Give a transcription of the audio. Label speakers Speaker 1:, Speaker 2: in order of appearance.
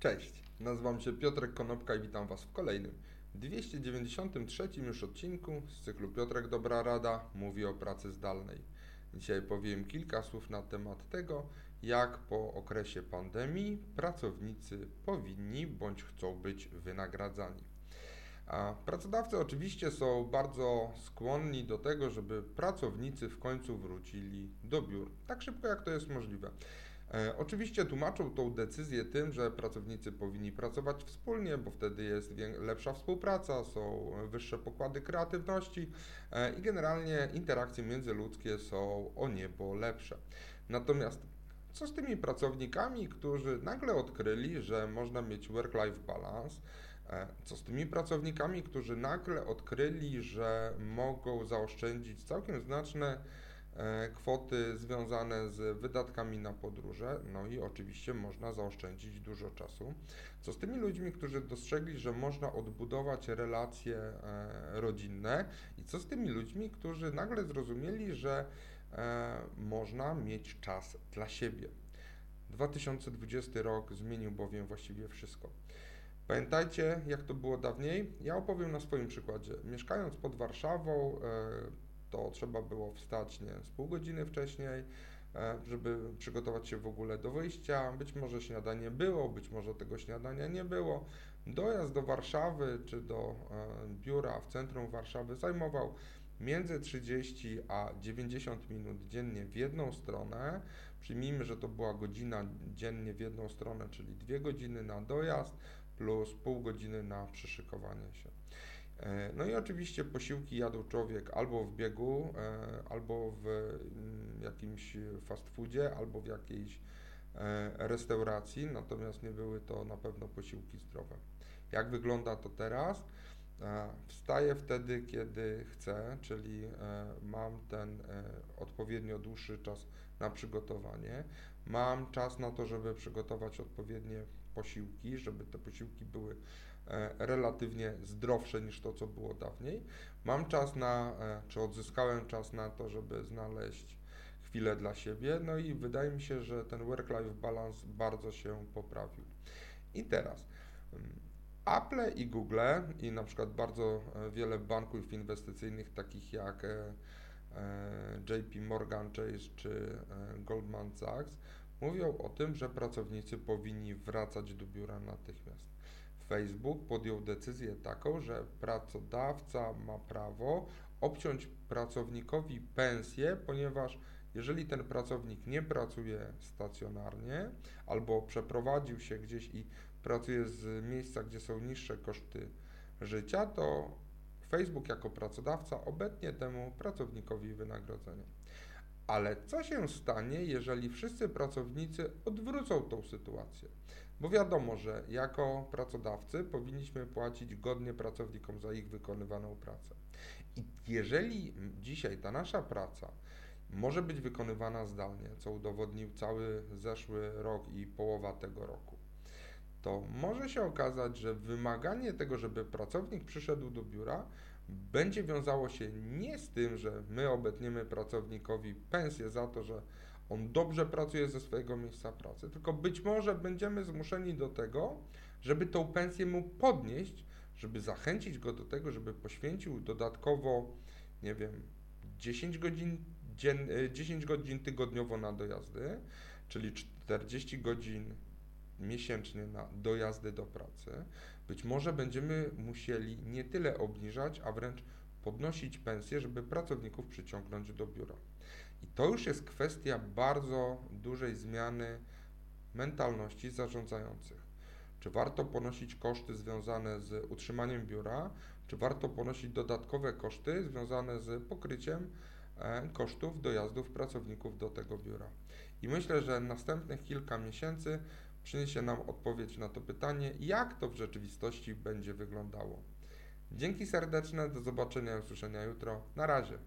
Speaker 1: Cześć, nazywam się Piotrek Konopka i witam Was w kolejnym 293 już odcinku z cyklu Piotrek Dobra Rada mówi o pracy zdalnej. Dzisiaj powiem kilka słów na temat tego, jak po okresie pandemii pracownicy powinni bądź chcą być wynagradzani. A pracodawcy oczywiście są bardzo skłonni do tego, żeby pracownicy w końcu wrócili do biur, tak szybko jak to jest możliwe. E, oczywiście tłumaczą tą decyzję tym, że pracownicy powinni pracować wspólnie, bo wtedy jest lepsza współpraca, są wyższe pokłady kreatywności e, i generalnie interakcje międzyludzkie są o niebo lepsze. Natomiast co z tymi pracownikami, którzy nagle odkryli, że można mieć work-life balance? E, co z tymi pracownikami, którzy nagle odkryli, że mogą zaoszczędzić całkiem znaczne kwoty związane z wydatkami na podróże, no i oczywiście można zaoszczędzić dużo czasu. Co z tymi ludźmi, którzy dostrzegli, że można odbudować relacje e, rodzinne i co z tymi ludźmi, którzy nagle zrozumieli, że e, można mieć czas dla siebie. 2020 rok zmienił bowiem właściwie wszystko. Pamiętajcie, jak to było dawniej? Ja opowiem na swoim przykładzie. Mieszkając pod Warszawą, to trzeba było wstać nie z pół godziny wcześniej, e, żeby przygotować się w ogóle do wyjścia. Być może śniadanie było, być może tego śniadania nie było. Dojazd do Warszawy czy do e, biura w centrum Warszawy zajmował między 30 a 90 minut dziennie w jedną stronę. Przyjmijmy, że to była godzina dziennie w jedną stronę, czyli dwie godziny na dojazd plus pół godziny na przyszykowanie się. E, no i oczywiście posiłki jadł człowiek albo w biegu, e, albo w mm, jakimś fast foodzie, albo w jakiejś e, restauracji, natomiast nie były to na pewno posiłki zdrowe. Jak wygląda to teraz? Wstaję wtedy, kiedy chcę, czyli mam ten odpowiednio dłuższy czas na przygotowanie. Mam czas na to, żeby przygotować odpowiednie posiłki, żeby te posiłki były relatywnie zdrowsze niż to, co było dawniej. Mam czas na, e, czy odzyskałem czas na to, żeby znaleźć chwilę dla siebie, no i wydaje mi się, że ten work-life balance bardzo się poprawił. I teraz mm, Apple i Google i na przykład bardzo e, wiele banków inwestycyjnych takich jak JP Morgan Chase czy Goldman Sachs mówią o tym, że pracownicy powinni wracać do biura natychmiast. Facebook podjął decyzję taką, że pracodawca ma prawo obciąć pracownikowi pensję, ponieważ jeżeli ten pracownik nie pracuje stacjonarnie albo przeprowadził się gdzieś i pracuje z miejsca, gdzie są niższe koszty życia, to Facebook jako pracodawca obetnie temu pracownikowi wynagrodzenie. Ale co się stanie, jeżeli wszyscy pracownicy odwrócą tą sytuację? Bo wiadomo, że jako pracodawcy powinniśmy płacić godnie pracownikom za ich wykonywaną pracę. I jeżeli dzisiaj ta nasza praca może być wykonywana zdalnie, co udowodnił cały zeszły rok i połowa tego roku, to może się okazać, że wymaganie tego, żeby pracownik przyszedł do biura, będzie wiązało się nie z tym, że my obetniemy pracownikowi pensję za to, że on dobrze pracuje ze swojego miejsca pracy, tylko być może będziemy zmuszeni do tego, żeby tą pensję mu podnieść, żeby zachęcić go do tego, żeby poświęcił dodatkowo, nie wiem, 10 godzin, dzien, 10 godzin tygodniowo na dojazdy, czyli 40 godzin miesięcznie na dojazdy do pracy. Być może będziemy musieli nie tyle obniżać, a wręcz podnosić pensję, żeby pracowników przyciągnąć do biura. I to już jest kwestia bardzo dużej zmiany mentalności zarządzających. Czy warto ponosić koszty związane z utrzymaniem biura, czy warto ponosić dodatkowe koszty związane z pokryciem kosztów dojazdów pracowników do tego biura. I myślę, że następnych kilka miesięcy przyniesie nam odpowiedź na to pytanie, jak to w rzeczywistości będzie wyglądało. Dzięki serdeczne, do zobaczenia i usłyszenia jutro. Na razie.